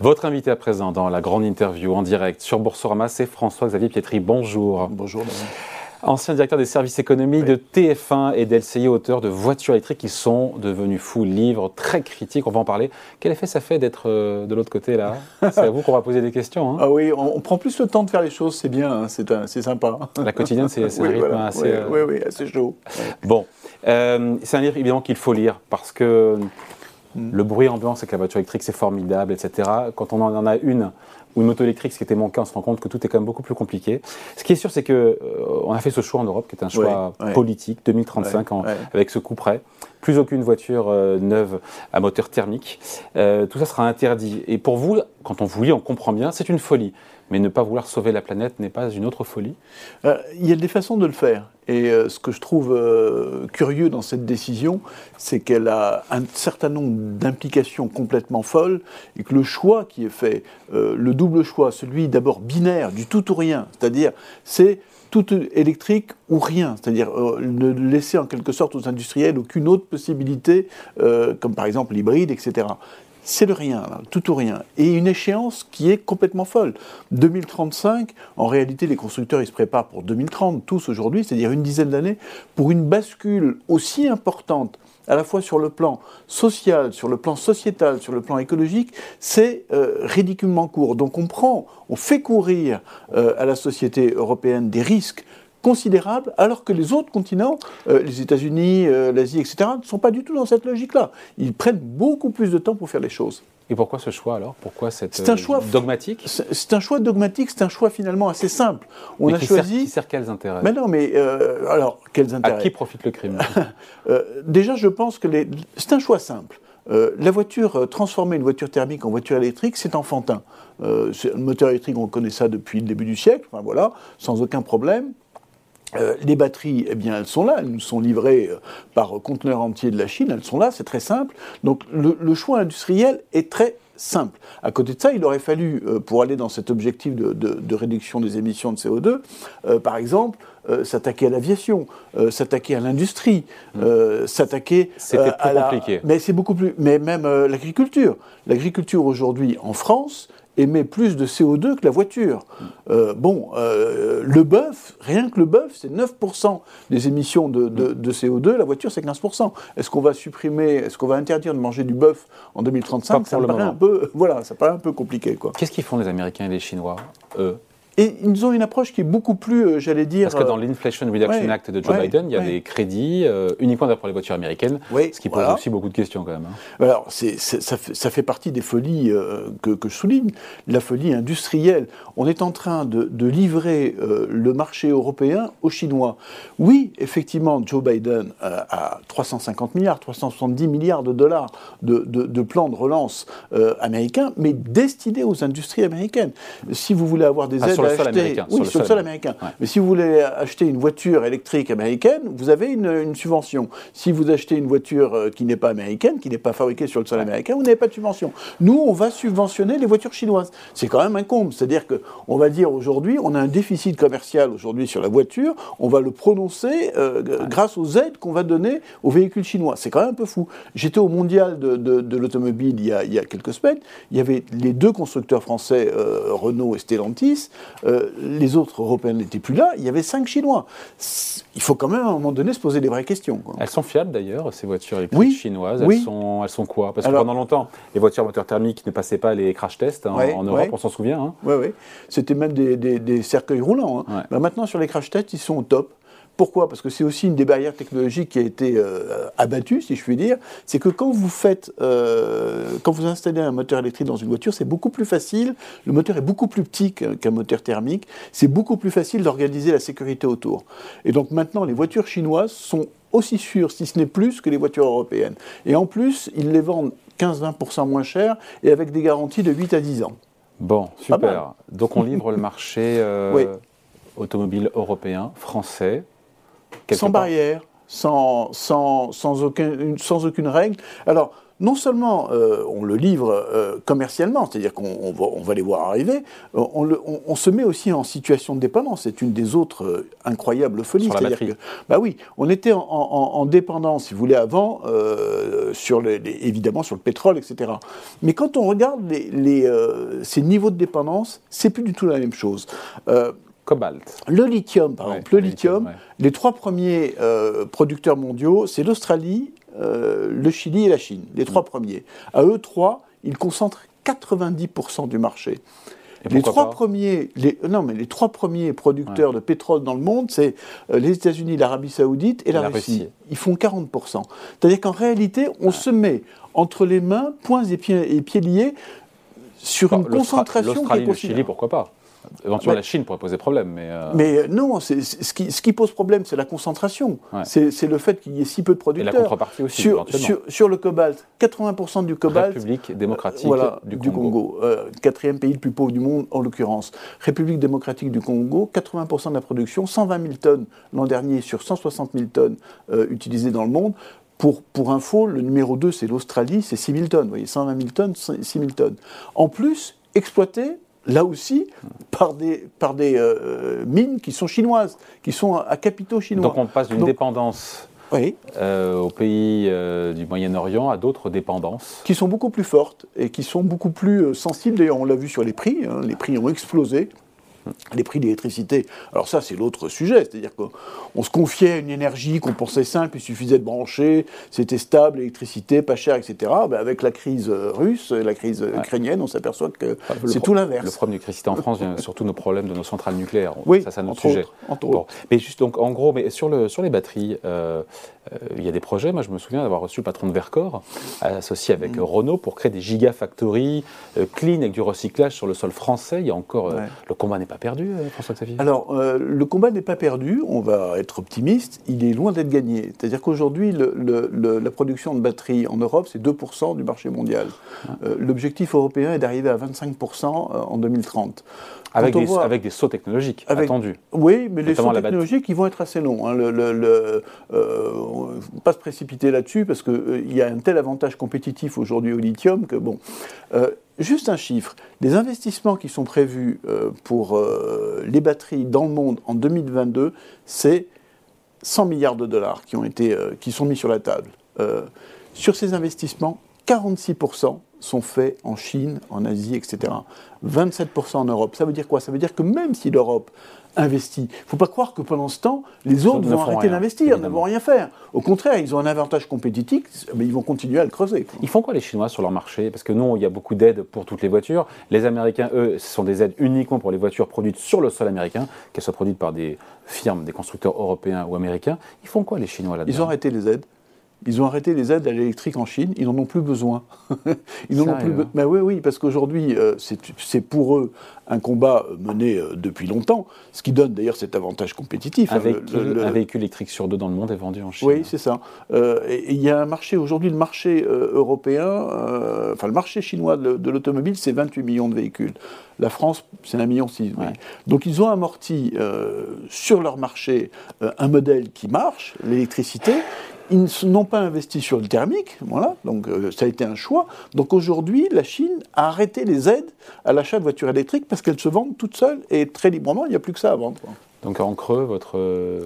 Votre invité à présent dans la grande interview en direct sur Boursorama, c'est François-Xavier Pietri. Bonjour. Bonjour. Ancien directeur des services économiques de TF1 et d'LCI, auteur de Voitures électriques qui sont devenus fous, livres très critiques, on va en parler. Quel effet ça fait d'être euh, de l'autre côté là? C'est à vous qu'on va poser des questions. Hein. Ah oui, on, prend plus le temps de faire les choses, c'est bien, hein, c'est sympa. La quotidienne, c'est un rythme assez, oui, euh, oui, assez chaud. Bon, euh, c'est un livre évidemment qu'il faut lire parce que mm. le bruit ambiant, c'est que la voiture électrique, c'est formidable, etc. Quand on en a une ou une moto électrique, ce qui était mon cas, on se rend compte que tout est quand même beaucoup plus compliqué. Ce qui est sûr, c'est que euh, on a fait ce choix en Europe, qui est un choix politique, 2035, avec ce coup près. Plus aucune voiture euh, neuve à moteur thermique. Euh, tout ça sera interdit. Et pour vous, quand on vous lit, on comprend bien, c'est une folie. Mais ne pas vouloir sauver la planète n'est pas une autre folie Il y a des façons de le faire. Et ce que je trouve curieux dans cette décision, c'est qu'elle a un certain nombre d'implications complètement folles et que le choix qui est fait, le double choix, celui d'abord binaire, du tout ou rien, c'est-à-dire c'est tout électrique ou rien, c'est-à-dire euh, ne laisser en quelque sorte aux industriels aucune autre possibilité, euh, comme par exemple l'hybride, etc. C'est le rien, tout ou rien. Et une échéance qui est complètement folle. 2035, en réalité, les constructeurs, se préparent pour 2030, tous aujourd'hui, c'est-à-dire une dizaine d'années, pour une bascule aussi importante à la fois sur le plan social, sur le plan sociétal, sur le plan écologique, c'est euh, ridiculement court. Donc on prend, on fait courir euh, à la société européenne des risques considérables, alors que les autres continents, euh, les États-Unis, l'Asie, etc., ne sont pas du tout dans cette logique-là. Ils prennent beaucoup plus de temps pour faire les choses. Et pourquoi ce choix alors? Pourquoi cette un choix dogmatique? C'est un choix dogmatique, c'est un choix finalement assez simple. On a qui choisi. Sert, qui sert quels intérêts? Mais non, mais alors quels intérêts? À qui profite le crime? Déjà, je pense que les... c'est un choix simple. Euh, la voiture, euh, transformer une voiture thermique en voiture électrique, c'est enfantin. Euh, le moteur électrique, on connaît ça depuis le début du siècle, enfin, voilà, sans aucun problème. Les batteries, eh bien, elles sont là, elles nous sont livrées par conteneurs entiers de la Chine, elles sont là, c'est très simple. Donc le, choix industriel est très simple. À côté de ça, il aurait fallu, pour aller dans cet objectif de, réduction des émissions de CO2, par exemple, euh, s'attaquer à l'aviation, euh, s'attaquer à l'industrie, mm. euh, s'attaquer. C'était plus compliqué. Mais c'est beaucoup plus. Mais même l'agriculture. L'agriculture aujourd'hui en France émet plus de CO2 que la voiture. Mm. bon, le bœuf, rien que le bœuf, c'est 9% des émissions de, de, CO2, la voiture c'est 15%. Est-ce qu'on va supprimer, est-ce qu'on va interdire de manger du bœuf en 2035 Ça paraît un peu, voilà, ça paraît un peu compliqué. Qu'est-ce qu'ils font les Américains et les Chinois, eux? Et ils ont une approche qui est beaucoup plus, euh, j'allais dire. Parce que dans euh, l'Inflation Reduction Act de Joe Biden, il y a des crédits euh, uniquement pour les voitures américaines, ce qui pose aussi beaucoup de questions quand même. Hein. Alors, ça, fait, partie des folies que, je souligne, la folie industrielle. On est en train de, livrer le marché européen aux Chinois. Oui, effectivement, Joe Biden a 350 milliards, 370 milliards de dollars de, de plans de relance américains, mais destinés aux industries américaines. Si vous voulez avoir des aides américain. Oui, sur, le sol américain. Mais si vous voulez acheter une voiture électrique américaine, vous avez une, subvention. Si vous achetez une voiture euh, qui n'est pas américaine, qui n'est pas fabriquée sur le sol américain, vous n'avez pas de subvention. Nous, on va subventionner les voitures chinoises. C'est quand même un comble. C'est-à-dire qu'on va dire aujourd'hui, on a un déficit commercial aujourd'hui sur la voiture, on va le prononcer euh, grâce aux aides qu'on va donner aux véhicules chinois. C'est quand même un peu fou. J'étais au mondial de, l'automobile il, il, y a quelques semaines. Il y avait les deux constructeurs français, euh, Renault et Stellantis. Euh, les autres Européens n'étaient plus là, il y avait cinq Chinois. Il faut quand même à un moment donné se poser des vraies questions. Elles sont fiables d'ailleurs, ces voitures électriques chinoises. Elles, sont, elles sont quoi? Parce que pendant longtemps, les voitures à moteur thermique ne passaient pas les crash tests hein, en Europe, on s'en souvient. Oui, hein. oui. C'était même des, cercueils roulants. Hein. Bah, maintenant, sur les crash tests, ils sont au top. Pourquoi? Parce que c'est aussi une des barrières technologiques qui a été euh, abattue, si je puis dire. C'est que quand vous faites, euh, quand vous installez un moteur électrique dans une voiture, c'est beaucoup plus facile. Le moteur est beaucoup plus petit qu'un moteur thermique. C'est beaucoup plus facile d'organiser la sécurité autour. Et donc maintenant, les voitures chinoises sont aussi sûres, si ce n'est plus, que les voitures européennes. Et en plus, ils les vendent 15-20% moins cher et avec des garanties de 8 à 10 ans. Bon, super. Donc on livre le marché euh, automobile européen, français, sans barrière, sans, sans, sans, aucun, sans aucune règle. Alors, non seulement euh, on le livre euh, commercialement, c'est-à-dire qu'on va, on va, les voir arriver, euh, on, le, on, se met aussi en situation de dépendance. C'est une des autres incroyables folies. Sur la que, bah oui, on était en, en, dépendance, si vous voulez, avant, sur les, évidemment sur le pétrole, etc. Mais quand on regarde les, ces niveaux de dépendance, c'est plus du tout la même chose. Cobalt. Le lithium, par exemple, le, lithium, les trois premiers producteurs mondiaux, c'est l'Australie, euh, le Chili et la Chine, les trois premiers. À eux trois, ils concentrent 90% du marché. les trois premiers, les, non mais les trois premiers producteurs de pétrole dans le monde, c'est euh, les États-Unis, l'Arabie Saoudite et la, Russie. Ils font 40%. C'est-à-dire qu'en réalité, on se met entre les mains, poings et pieds, et pieds liés, sur une concentration qui est le Chili, pourquoi pas? Éventuellement, la Chine pourrait poser problème. Mais, euh, mais euh, non, ce qui, ce qui, pose problème, c'est la concentration. C'est le fait qu'il y ait si peu de producteurs. Et la contrepartie aussi, sur, sur, le cobalt, 80% du cobalt. République démocratique du, Congo. Euh, quatrième pays le plus pauvre du monde, en l'occurrence. République démocratique du Congo, 80% de la production, 120 000 tonnes l'an dernier sur 160 000 tonnes utilisées dans le monde. Pour, pour, info, le numéro 2, c'est l'Australie, c'est 6 000 tonnes. Vous voyez, 120 000 tonnes, 6 000 tonnes. En plus, exploité là aussi, par des, par des euh, mines qui sont chinoises, qui sont à, capitaux chinois. Donc on passe d'une dépendance euh, aux pays euh, du Moyen-Orient à d'autres dépendances. Qui sont beaucoup plus fortes et qui sont beaucoup plus sensibles. D'ailleurs, on l'a vu sur les prix. Hein. les prix ont explosé les prix d'électricité. Alors ça, c'est l'autre sujet, c'est-à-dire qu'on se confiait à une énergie qu'on pensait simple, il suffisait de brancher, c'était stable, électricité, pas cher, etc. Ben, avec la crise euh, russe et la crise ukrainienne, on s'aperçoit que c'est tout l'inverse. Le problème d'électricité en France vient surtout nos problèmes de nos centrales nucléaires. Oui, ça, c'est un autre sujet. Mais juste donc, en gros, mais sur, le, sur les batteries, euh, euh, il y a des projets. Moi, je me souviens d'avoir reçu le patron de Vercor, associé avec mm. Renault, pour créer des gigafactories clean avec du recyclage sur le sol français. Il y a encore le combat n'est pas perdu, euh, François-Xavier Alors, euh, le combat n'est pas perdu, on va être optimiste, il est loin d'être gagné. C'est-à-dire qu'aujourd'hui, la production de batteries en Europe, c'est 2% du marché mondial. Ah. Euh, l'objectif européen est d'arriver à 25% en 2030. Avec des, avec des, sauts technologiques attendus. Oui, mais les sauts technologiques, ils vont être assez longs. Hein. Le, le, pas se précipiter là-dessus parce qu'il y a un tel avantage compétitif aujourd'hui au lithium que, bon, Juste un chiffre, les investissements qui sont prévus euh, pour euh, les batteries dans le monde en 2022, c'est 100 milliards de dollars qui, ont été, euh, qui sont mis sur la table. sur ces investissements, 46% sont faits en Chine, en Asie, etc. 27% en Europe. Ça veut dire quoi? Ça veut dire que même si l'Europe investit. Il ne faut pas croire que pendant ce temps, les autres vont arrêter d'investir, ne vont rien faire. Au contraire, ils ont un avantage compétitif, mais ils vont continuer à le creuser. Ils font quoi les Chinois sur leur marché? Parce que nous, il y a beaucoup d'aides pour toutes les voitures. Les Américains, eux, ce sont des aides uniquement pour les voitures produites sur le sol américain, qu'elles soient produites par des firmes, des constructeurs européens ou américains. Ils font quoi les Chinois là-dedans? Ils ont arrêté les aides. Ils ont arrêté les aides à l'électrique en Chine, ils n'en ont plus besoin. ils n'en ont plus Mais oui, oui, parce qu'aujourd'hui, euh, c'est pour eux un combat mené euh, depuis longtemps, ce qui donne d'ailleurs cet avantage compétitif. Un, hein, véhicule, électrique sur deux dans le monde est vendu en Chine. Oui, c'est ça. Euh, il y a un marché, aujourd'hui, le marché européen, enfin le marché chinois de, l'automobile, c'est 28 millions de véhicules. La France, c'est 1,6 million. Oui. Donc ils ont amorti sur leur marché un modèle qui marche, l'électricité, ils n'ont pas investi sur le thermique, voilà, donc euh, ça a été un choix. Donc aujourd'hui, la Chine a arrêté les aides à l'achat de voitures électriques parce qu'elles se vendent toutes seules et très librement, il n'y a plus que ça à vendre. Donc en creux, votre,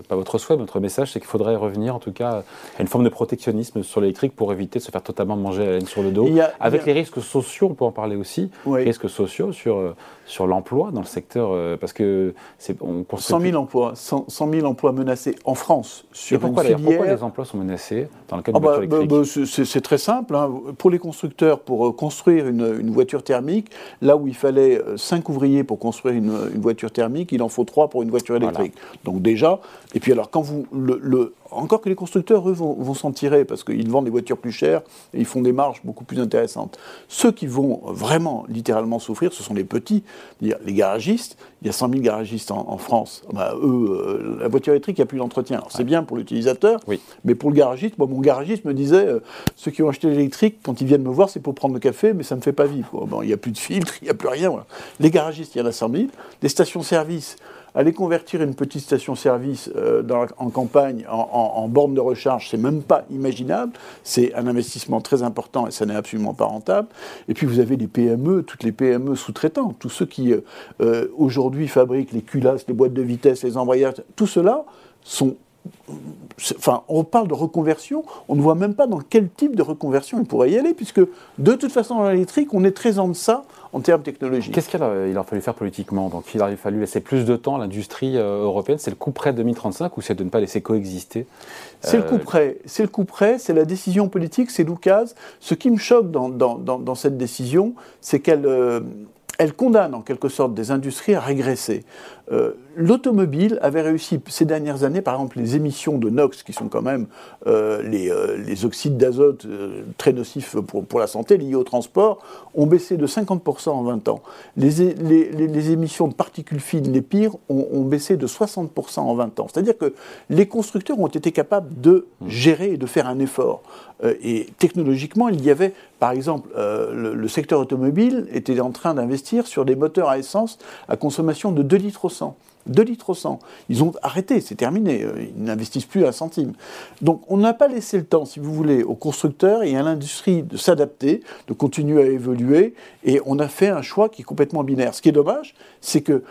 pas votre souhait, votre message, c'est qu'il faudrait revenir en tout cas à une forme de protectionnisme sur l'électrique pour éviter de se faire totalement manger la laine sur le dos, avec les risques sociaux, on peut en parler aussi, les risques sociaux sur, euh, sur l'emploi dans le secteur, euh, parce que c'est on 100 000 emplois, 100, 000 emplois menacés en France sur pourquoi, une pourquoi les emplois sont menacés dans le cadre de ah bah, bah, bah C'est très simple. Hein. Pour les constructeurs, pour euh, construire une, une, voiture thermique, là où il fallait 5 ouvriers pour construire une, une voiture thermique, il en faut 3 pour une voiture électrique. Donc déjà, et puis alors quand vous le, encore que les constructeurs eux vont, s'en tirer parce qu'ils vendent des voitures plus chères et ils font des marges beaucoup plus intéressantes. Ceux qui vont vraiment littéralement souffrir, ce sont les petits, les garagistes. Il y a 100 000 garagistes en, France. Bah, eux, euh, la voiture électrique, il n'y a plus d'entretien. C'est bien pour l'utilisateur, mais pour le garagiste, mon garagiste me disait, euh, ceux qui ont acheté l'électrique, quand ils viennent me voir, c'est pour prendre le café, mais ça ne me fait pas vivre. Bon, il n'y a plus de filtre, il n'y a plus rien. Les garagistes, il y en a 100 000. Les stations-service, aller convertir une petite station-service euh, en campagne en, borne de recharge, c'est même pas imaginable. C'est un investissement très important et ça n'est absolument pas rentable. Et puis vous avez les PME, toutes les PME sous-traitants, tous ceux qui aujourd'hui fabriquent les culasses, les boîtes de vitesse, les embrayages, tout cela sont Enfin, on parle de reconversion, on ne voit même pas dans quel type de reconversion il pourrait y aller, puisque de toute façon, dans l'électrique, on est très en deçà en termes technologiques. Qu'est-ce qu'il a, fallu faire politiquement Donc, il a fallu laisser plus de temps à l'industrie euh, européenne. C'est le coup près 2035 ou c'est de ne pas laisser coexister C'est le coup près. C'est le coup près, c'est la décision politique, c'est l'oukase. Ce qui me choque dans, cette décision, c'est qu'elle. Euh, elle condamne en quelque sorte des industries à régresser. Euh, l'automobile avait réussi ces dernières années, par exemple, les émissions de NOx, qui sont quand même euh, euh, les, oxydes d'azote très nocifs pour, la santé liés au transport, ont baissé de 50% en 20 ans. Les, les, émissions de particules fines, les pires, ont, baissé de 60% en 20 ans. C'est-à-dire que les constructeurs ont été capables de gérer et de faire un effort. et technologiquement, il y avait, par exemple, le, le secteur automobile était en train d'investir sur des moteurs à essence à consommation de 2 litres au 100. 2 litres au 100. Ils ont arrêté, c'est terminé. Euh, ils n'investissent plus un centime. Donc on n'a pas laissé le temps, si vous voulez, aux constructeurs et à l'industrie de s'adapter, de continuer à évoluer. Et on a fait un choix qui est complètement binaire. Ce qui est dommage, c'est que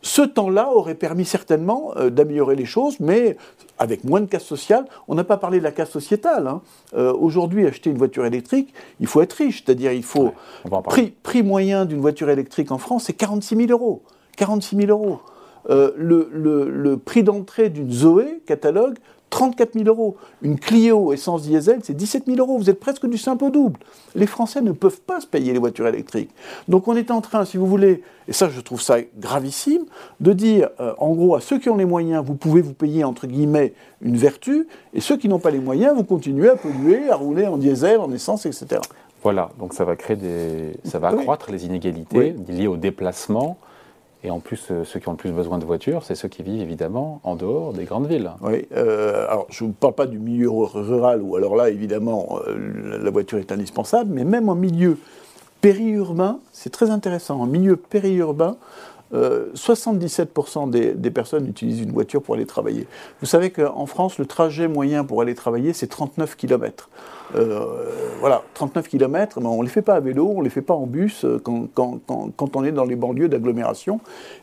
ce temps-là aurait permis certainement euh, d'améliorer les choses, mais avec moins de casse sociale. On n'a pas parlé de la casse sociétale. Hein. Euh, aujourd'hui, acheter une voiture électrique, il faut être riche, c'est-à-dire il faut... prix, prix moyen d'une voiture électrique en France, c'est 46 000 euros. 46 000 euros. Euh, le, prix d'entrée d'une Zoé catalogue, 34 000 euros. Une Clio essence diesel, c'est 17 000 euros. Vous êtes presque du simple au double. Les Français ne peuvent pas se payer les voitures électriques. Donc on est en train, si vous voulez, et ça je trouve ça gravissime, de dire euh, en gros à ceux qui ont les moyens, vous pouvez vous payer entre guillemets une vertu, et ceux qui n'ont pas les moyens, vous continuez à polluer, à rouler en diesel, en essence, etc. Voilà, donc ça va créer des, ça va accroître les inégalités liées au déplacement et en plus, euh, ceux qui ont le plus besoin de voitures, c'est ceux qui vivent évidemment en dehors des grandes villes. Oui, euh, alors je ne parle pas du milieu rural où alors là, évidemment, euh, la voiture est indispensable, mais même en milieu périurbain, c'est très intéressant, en milieu périurbain, 77% des, des, personnes utilisent une voiture pour aller travailler. Vous savez qu'en France, le trajet moyen pour aller travailler, c'est 39 km. Euh, voilà, 39 km, mais on ne les fait pas à vélo, on ne les fait pas en bus euh, quand, on est dans les banlieues d'agglomération.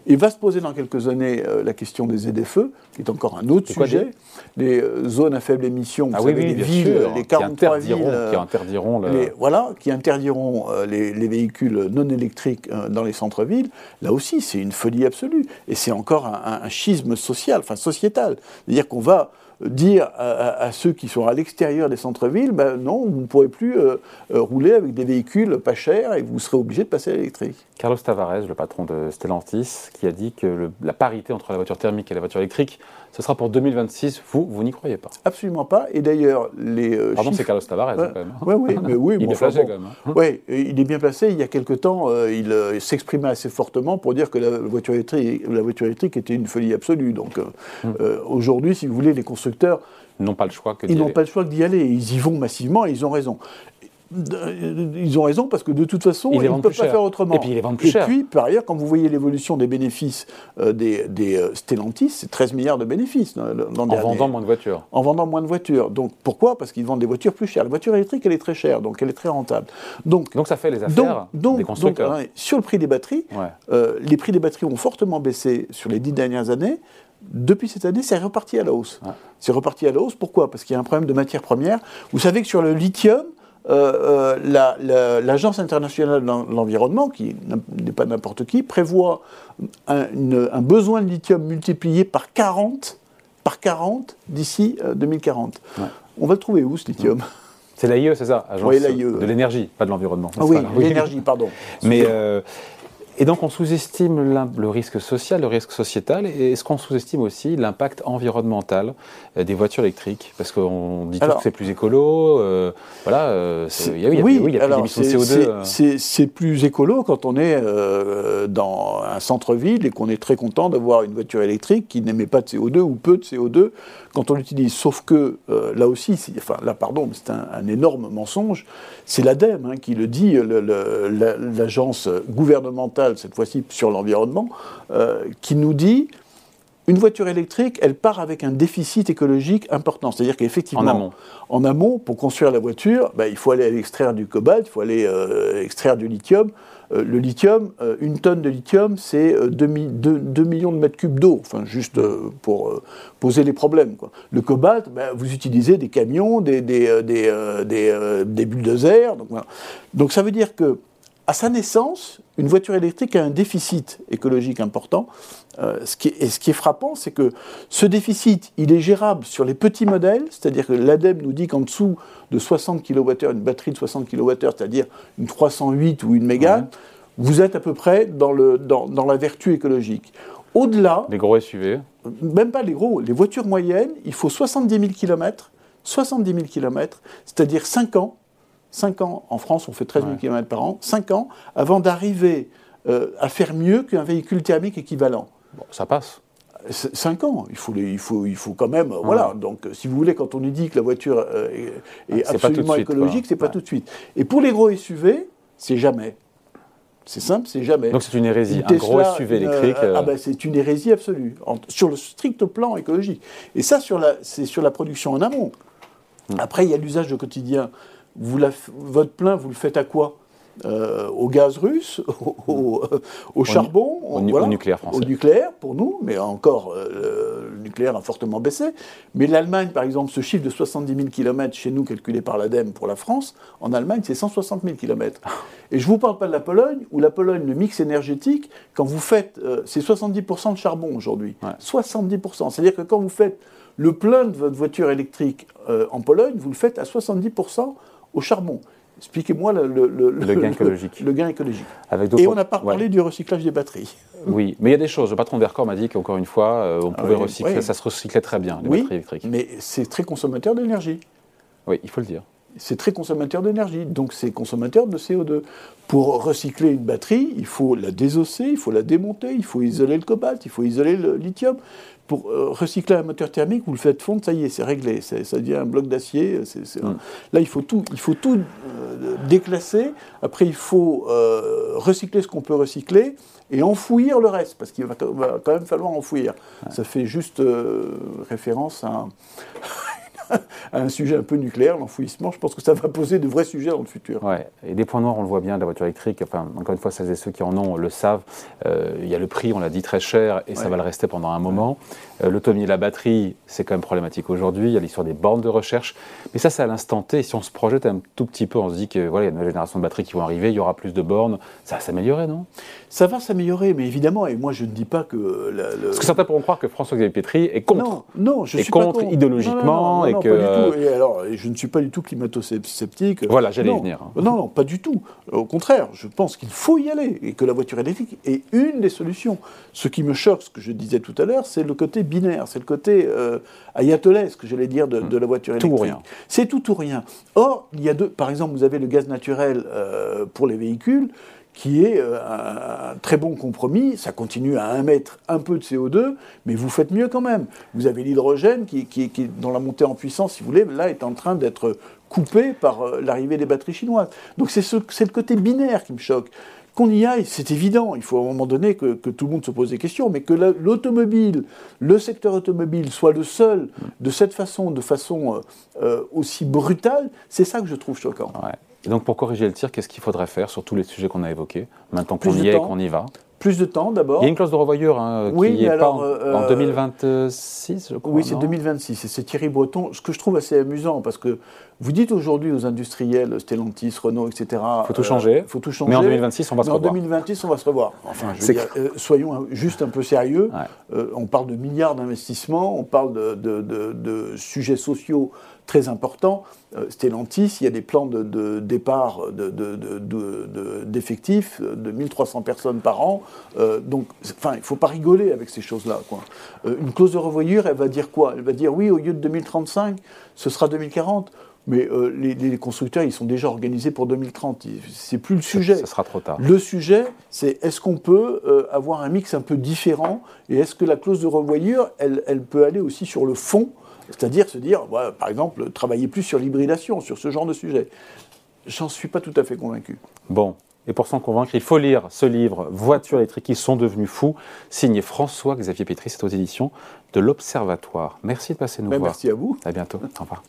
Et va se poser dans quelques années euh, la question des ZFE, qui est encore un autre sujet. Les zones à faible émission, ah les villes, les 43 villes, qui interdiront, les, voilà, qui interdiront les, véhicules non électriques dans les centres-villes. Là aussi, c'est une folie absolue. Et c'est encore un, un, schisme social, enfin sociétal. C'est-à-dire qu'on va dire à, ceux qui sont à l'extérieur des centres-villes, ben non, vous ne pourrez plus euh, euh, rouler avec des véhicules pas chers et vous serez obligé de passer à l'électrique. Carlos Tavares, le patron de Stellantis, qui a dit que la parité entre la voiture thermique et la voiture électrique, ce sera pour 2026. Vous, vous n'y croyez pas Absolument pas. Et d'ailleurs, les. Euh, Pardon, c'est Carlos Tavares, quand même. Oui, oui, mais oui. il est placé quand même. Hein. Oui, il est bien placé. Il y a quelque temps, il, s'exprimait assez fortement pour dire que la voiture électrique, la voiture électrique était une folie absolue. Donc hum. aujourd'hui, si vous voulez, les constructeurs n'ont pas le choix que Ils n'ont pas le choix d'y aller. Ils y vont massivement et ils ont raison. Ils ont raison parce que de toute façon, ils, ne peuvent pas faire autrement. Et puis ils les vendent plus cher. Et puis, par ailleurs, quand vous voyez l'évolution des bénéfices euh, des, des euh, Stellantis, c'est 13 milliards de bénéfices. en vendant moins de voitures. En vendant moins de voitures. Donc pourquoi? Parce qu'ils vendent des voitures plus chères. La voiture électrique, elle est très chère, donc elle est très rentable. Donc, donc ça fait les affaires des constructeurs. sur le prix des batteries, euh, les prix des batteries ont fortement baissé sur les dix dernières années depuis cette année, c'est reparti à la hausse. C'est reparti à la hausse. Pourquoi? Parce qu'il y a un problème de matière première. Vous savez que sur le lithium, euh, euh, l'Agence internationale de l'environnement, qui n'est pas n'importe qui, prévoit un, besoin de lithium multiplié par 40, par 40 d'ici 2040. Euh, On va le trouver où ce lithium? C'est l'AIE, c'est ça? Agence de l'énergie, pas de l'environnement. Ah oui, l'énergie, pardon. Mais et donc on sous-estime le risque social, le risque sociétal, et est-ce qu'on sous-estime aussi l'impact environnemental euh, des voitures électriques? Parce qu'on dit que c'est plus écolo, euh, voilà, euh, il y a, oui, il y a, plus d'émissions de CO2. C'est plus écolo quand on est dans un centre-ville et qu'on est très content d'avoir une voiture électrique qui n'émet pas de CO2 ou peu de CO2 quand on l'utilise. Sauf que là aussi, enfin là pardon, c'est un, énorme mensonge, c'est l'ADEME hein, qui le dit, l'agence gouvernementale cette fois-ci sur l'environnement, euh, qui nous dit une voiture électrique, elle part avec un déficit écologique important. C'est-à-dire qu'effectivement, En amont. en amont, pour construire la voiture, bah, il faut aller extraire du cobalt, il faut aller euh, extraire du lithium. Euh, le lithium, euh, une tonne de lithium, c'est euh, 2, millions de mètres cubes d'eau, enfin juste pour poser les problèmes. quoi. Le cobalt, bah, vous utilisez des camions, des, des, des, bulldozers. Donc, voilà. donc ça veut dire que à sa naissance, une voiture électrique a un déficit écologique important. Euh, ce qui est- et ce qui est frappant, c'est que ce déficit, il est gérable sur les petits modèles, c'est-à-dire que l'ADEME nous dit qu'en dessous de 60 kWh, une batterie de 60 kWh, c'est-à-dire une 308 ou une méga, Ouais. vous êtes à peu près dans, le, dans, dans la vertu écologique. Au-delà, Les gros SUV. même pas les gros, les voitures moyennes, il faut 70 000 km, 70 000 km, c'est-à-dire 5 ans. 5 ans, en France, on fait 13 000 Ouais. km par an, 5 ans avant d'arriver euh, à faire mieux qu'un véhicule thermique équivalent. Bon, ça passe. 5 ans, il faut, les- il faut, il faut quand même. euh, Voilà, donc euh, si vous voulez, quand on nous dit que la voiture euh, est, est Ah, absolument suite, écologique, c'est pas Ouais. tout de suite. Et pour les gros SUV, c'est jamais. C'est simple, c'est jamais. Donc c'est une hérésie. Une Un gros SUV électrique. euh, euh, ah ben, c'est une hérésie absolue, en- sur le strict plan écologique. Et ça, c'est sur la production en amont. Hmm. Après, il y a l'usage au quotidien. Vous la f- votre plein, vous le faites à quoi? Euh, Au gaz russe, au, au- au charbon, au nu- au nucléaire français. Au nucléaire, pour nous, mais encore, euh, le nucléaire a fortement baissé. Mais l'Allemagne, par exemple, ce chiffre de 70 000 km chez nous, calculé par l'ADEME pour la France, en Allemagne, c'est 160 000 km. Et je ne vous parle pas de la Pologne, où la Pologne, le mix énergétique, quand vous faites, euh, c'est 70% de charbon aujourd'hui. Ouais. 70%. C'est-à-dire que quand vous faites le plein de votre voiture électrique en Pologne, vous le faites à 70% au charbon. Expliquez-moi le, le- le- Le gain écologique. Le, gain écologique. avec Et on n'a pas Ouais. parlé du recyclage des batteries. Oui, mais il y a des choses. Le patron de Vercor m'a dit qu'encore une fois, euh, on pouvait oui, recycler, oui. ça se recyclait très bien, les oui, batteries électriques. mais c'est très consommateur d'énergie. Oui, il faut le dire. C'est très consommateur d'énergie, donc c'est consommateur de CO2. Pour recycler une batterie, il faut la désosser, il faut la démonter, il faut isoler le cobalt, il faut isoler le lithium. Pour euh, recycler un moteur thermique, vous le faites fondre, ça y est, c'est réglé, c'est- ça devient un bloc d'acier. Mm. Là, il faut tout, il faut tout euh, déclasser. Après, il faut euh, recycler ce qu'on peut recycler et enfouir le reste, parce qu'il va, va quand même falloir enfouir. Ça fait juste référence à un, à un sujet un peu nucléaire, l'enfouissement. Je pense que ça va poser de vrais sujets dans le futur. Ouais. Et des points noirs, on le voit bien de la voiture électrique. Enfin, encore une fois, celles et ceux qui en ont le savent. Euh, il y a le prix, on l'a dit, très cher, et ça va le rester pendant un moment. Euh, L'autonomie de la batterie, c'est quand même problématique aujourd'hui. Il y a l'histoire des bornes de recherche. Mais ça, c'est à l'instant T. Et si on se projette un tout petit peu, on se dit que voilà, il y a une nouvelle génération de batteries qui vont arriver, il y aura plus de bornes. Ça va s'améliorer, non? Ça va s'améliorer, mais évidemment, et moi je ne dis pas que... la- le- Parce que certains pourront croire que François-Xavier Pétry est contre. Non, non, je Et suis pas contre contre. idéologiquement, Non, non, non, et non, que, pas du euh, tout. Et alors, et je ne suis pas du tout climato-sceptique. Voilà, j'allais y Non. venir. Non, non, pas du tout. Au contraire, je pense qu'il faut y aller et que la voiture électrique est une des solutions. Ce qui me choque, ce que je disais tout à l'heure, c'est le côté binaire, c'est le côté euh, ayatolesque, j'allais dire, de, de la voiture Tout ou électrique. rien. C'est tout ou rien. Or, il y a deux. Par exemple, vous avez le gaz naturel euh, pour les véhicules qui est euh, un, très bon compromis. Ça continue à émettre un peu de CO2, mais vous faites mieux quand même. Vous avez l'hydrogène qui, qui, qui, dans la montée en puissance, si vous voulez, là est en train d'être coupé par euh, l'arrivée des batteries chinoises. Donc c'est ce, le côté binaire qui me choque. Qu'on y aille, c'est évident. Il faut à un moment donné que, que tout le monde se pose des questions, mais que la- l'automobile, le secteur automobile soit le seul de cette façon, de façon euh, aussi brutale, c'est ça que je trouve choquant. Ouais. Et donc, pour corriger le tir, qu'est-ce qu'il faudrait faire sur tous les sujets qu'on a évoqués Maintenant qu'on y est et qu'on y va? Plus de temps d'abord. Il y a une clause de revoyure hein, Oui, qui mais est alors, pas en, euh, en euh, 2026, je crois. Oui, c'est non? 2026. Et c'est Thierry Breton. Ce que je trouve assez amusant, parce que vous dites aujourd'hui aux industriels, Stellantis, Renault, etc. Faut tout changer. faut tout changer. Mais en 2026, on va se Mais en revoir. 2026, on va se revoir. Enfin, je veux C'est dire, euh, soyons juste un peu sérieux. Ouais. Euh, on parle de milliards d'investissements, on parle de, de- de- de sujets sociaux très importants. Euh, Stellantis, il y a des plans de, de départ de- de- de- de- de- d'effectifs de, de 1300 personnes par an. Euh, donc, enfin, il ne faut pas rigoler avec ces choses-là. Euh, une clause de revoyure, elle va dire quoi? Elle va dire oui, au lieu de 2035, ce sera 2040. Mais euh, les, les constructeurs, ils sont déjà organisés pour 2030. Il- C'est plus le sujet. Ça sera trop tard. Le sujet, c'est est-ce qu'on peut euh, avoir un mix un peu différent et est-ce que la clause de revoyure, elle, elle peut aller aussi sur le fond, c'est-à-dire se dire, par exemple, travailler plus sur l'hybridation, sur ce genre de sujet. J'en suis pas tout à fait convaincu. Bon, Et pour s'en convaincre, il faut lire ce livre Voitures électriques qui sont devenus fous, signé François-Xavier Pétry, c'est aux éditions de l'Observatoire. Merci de passer nous Ben, voir. Merci à vous. À bientôt. Au revoir.